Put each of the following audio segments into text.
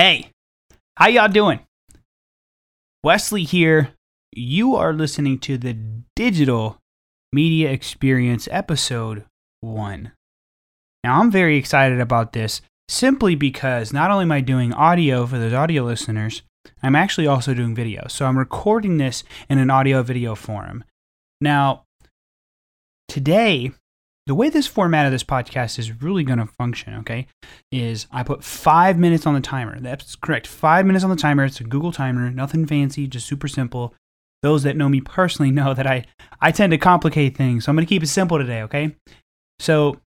Hey, how y'all doing? Wesley here. You are listening to the Digital Media Experience episode 1. Now, I'm very excited about this simply because not only am I doing audio for those audio listeners, I'm actually also doing video. So I'm recording this in an audio video form. Now, today the way this format of this podcast is really going to function, okay, is I put five minutes on the timer. That's correct. Five minutes on the timer. It's a Google timer, nothing fancy, just super simple. Those that know me personally know that I, I tend to complicate things. So I'm going to keep it simple today, okay? So,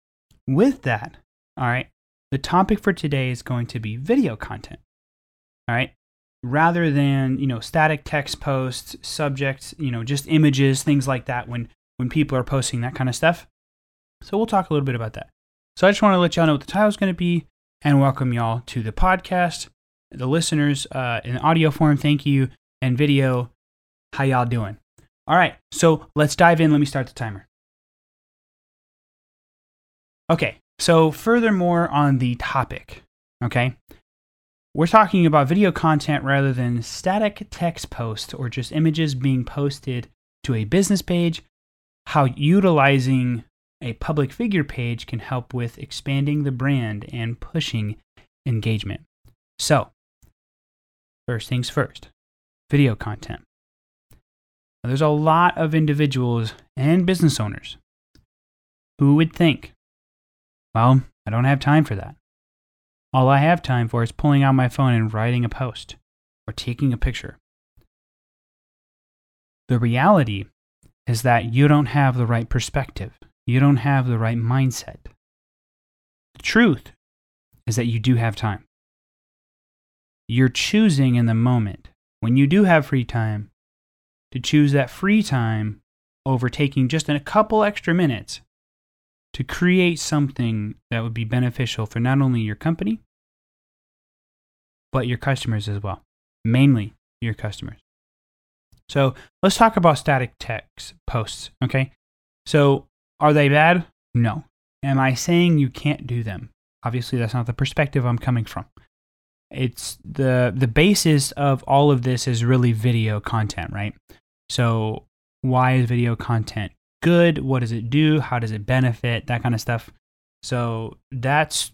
with that, all right, the topic for today is going to be video content, all right? Rather than, you know, static text posts, subjects, you know, just images, things like that when, when people are posting that kind of stuff. So we'll talk a little bit about that. So I just want to let y'all know what the title is going to be and welcome y'all to the podcast. The listeners uh, in audio form, thank you, and video, how y'all doing? All right, so let's dive in. Let me start the timer. Okay, so furthermore on the topic, okay, we're talking about video content rather than static text posts or just images being posted to a business page, how utilizing a public figure page can help with expanding the brand and pushing engagement. So, first things first video content. Now, there's a lot of individuals and business owners who would think, well, I don't have time for that. All I have time for is pulling out my phone and writing a post or taking a picture. The reality is that you don't have the right perspective you don't have the right mindset. The truth is that you do have time. You're choosing in the moment, when you do have free time, to choose that free time over taking just a couple extra minutes to create something that would be beneficial for not only your company, but your customers as well. Mainly your customers. So let's talk about static text posts, okay? So are they bad? No. Am I saying you can't do them? Obviously, that's not the perspective I'm coming from. It's the the basis of all of this is really video content, right? So, why is video content good? What does it do? How does it benefit? That kind of stuff. So, that's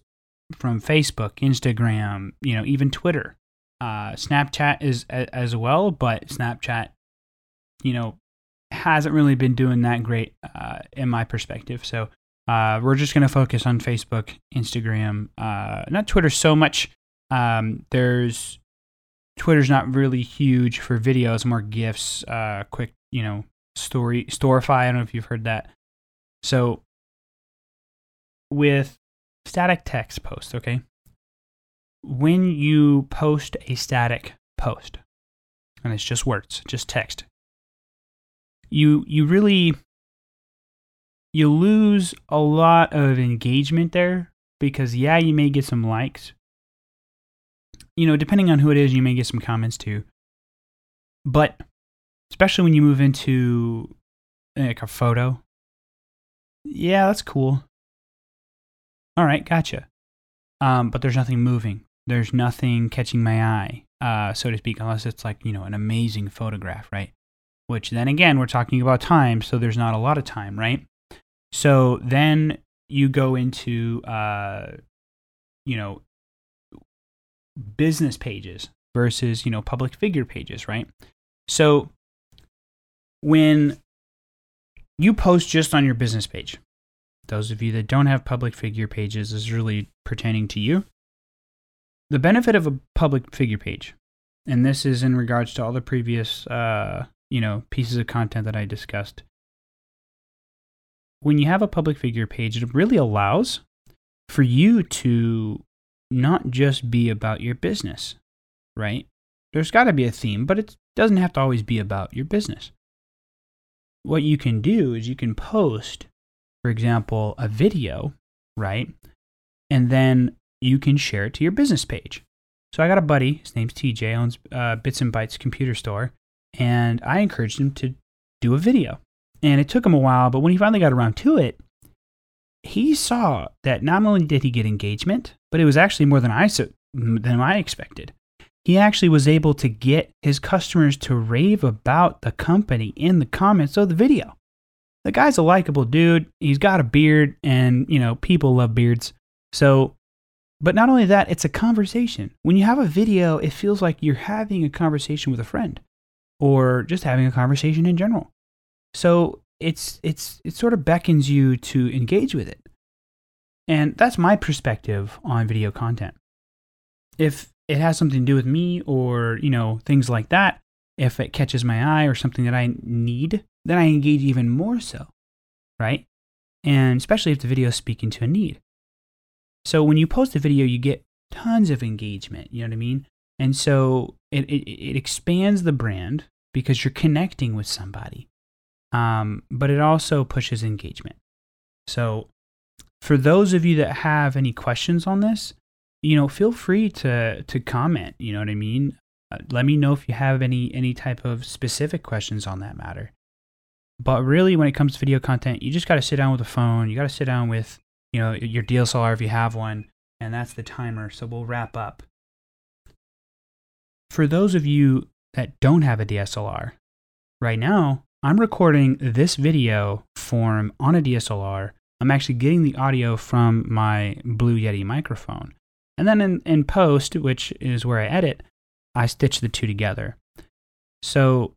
from Facebook, Instagram, you know, even Twitter. Uh, Snapchat is a, as well, but Snapchat, you know, hasn't really been doing that great uh, in my perspective. So uh, we're just going to focus on Facebook, Instagram, uh, not Twitter so much. Um, there's Twitter's not really huge for videos, more gifs, uh, quick, you know, story, Storify. I don't know if you've heard that. So with static text post, okay, when you post a static post, and it's just words, just text, you you really you lose a lot of engagement there because yeah, you may get some likes. You know, depending on who it is, you may get some comments too. But especially when you move into like a photo, yeah, that's cool. All right, gotcha. Um, but there's nothing moving. There's nothing catching my eye, uh, so to speak, unless it's like you know an amazing photograph, right? Which then again, we're talking about time, so there's not a lot of time, right? So then you go into, uh, you know, business pages versus, you know, public figure pages, right? So when you post just on your business page, those of you that don't have public figure pages is really pertaining to you. The benefit of a public figure page, and this is in regards to all the previous uh, you know, pieces of content that I discussed. When you have a public figure page, it really allows for you to not just be about your business, right? There's got to be a theme, but it doesn't have to always be about your business. What you can do is you can post, for example, a video, right? And then you can share it to your business page. So I got a buddy, his name's TJ, owns uh, Bits and Bytes Computer Store, and I encouraged him to do a video. And it took him a while, but when he finally got around to it, he saw that not only did he get engagement, but it was actually more than I than I expected. He actually was able to get his customers to rave about the company in the comments of the video. The guy's a likable dude. He's got a beard, and you know people love beards. So, but not only that, it's a conversation. When you have a video, it feels like you're having a conversation with a friend, or just having a conversation in general. So it's it's it sort of beckons you to engage with it. And that's my perspective on video content. If it has something to do with me or, you know, things like that, if it catches my eye or something that I need, then I engage even more so, right? And especially if the video is speaking to a need. So when you post a video, you get tons of engagement, you know what I mean? And so it, it, it expands the brand because you're connecting with somebody. Um, but it also pushes engagement. So for those of you that have any questions on this, you know, feel free to to comment. You know what I mean? Uh, let me know if you have any any type of specific questions on that matter. But really, when it comes to video content, you just got to sit down with a phone. You got to sit down with you know your DSLR if you have one, and that's the timer. So we'll wrap up. For those of you that don't have a DSLR, right now I'm recording this video form on a DSLR I'm actually getting the audio from my Blue Yeti microphone. And then in, in post, which is where I edit, I stitch the two together. So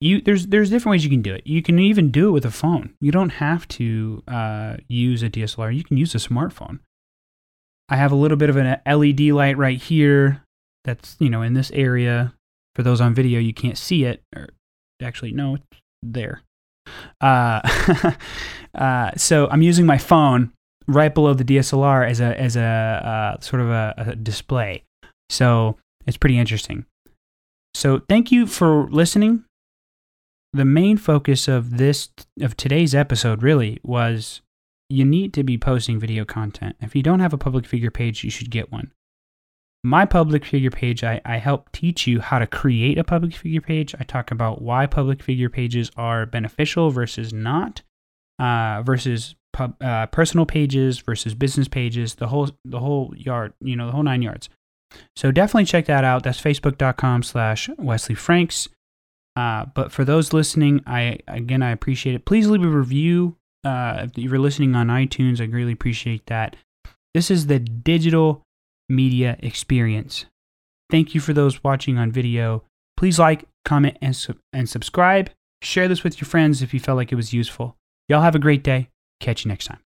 you there's there's different ways you can do it. You can even do it with a phone. You don't have to uh, use a DSLR. You can use a smartphone. I have a little bit of an LED light right here. That's you know in this area. For those on video, you can't see it. Or actually, no, it's there. Uh, uh, so I'm using my phone right below the DSLR as a as a uh, sort of a, a display. So it's pretty interesting. So thank you for listening. The main focus of this of today's episode really was you need to be posting video content. If you don't have a public figure page, you should get one my public figure page, I, I help teach you how to create a public figure page. I talk about why public figure pages are beneficial versus not, uh, versus pub, uh, personal pages versus business pages, the whole the whole yard, you know, the whole nine yards. So definitely check that out. That's facebook.com slash Wesley Franks. Uh, but for those listening, I again I appreciate it. Please leave a review. Uh, if you're listening on iTunes, I greatly appreciate that. This is the digital media experience. Thank you for those watching on video. Please like, comment, and, su- and subscribe. Share this with your friends if you felt like it was useful. Y'all have a great day. Catch you next time.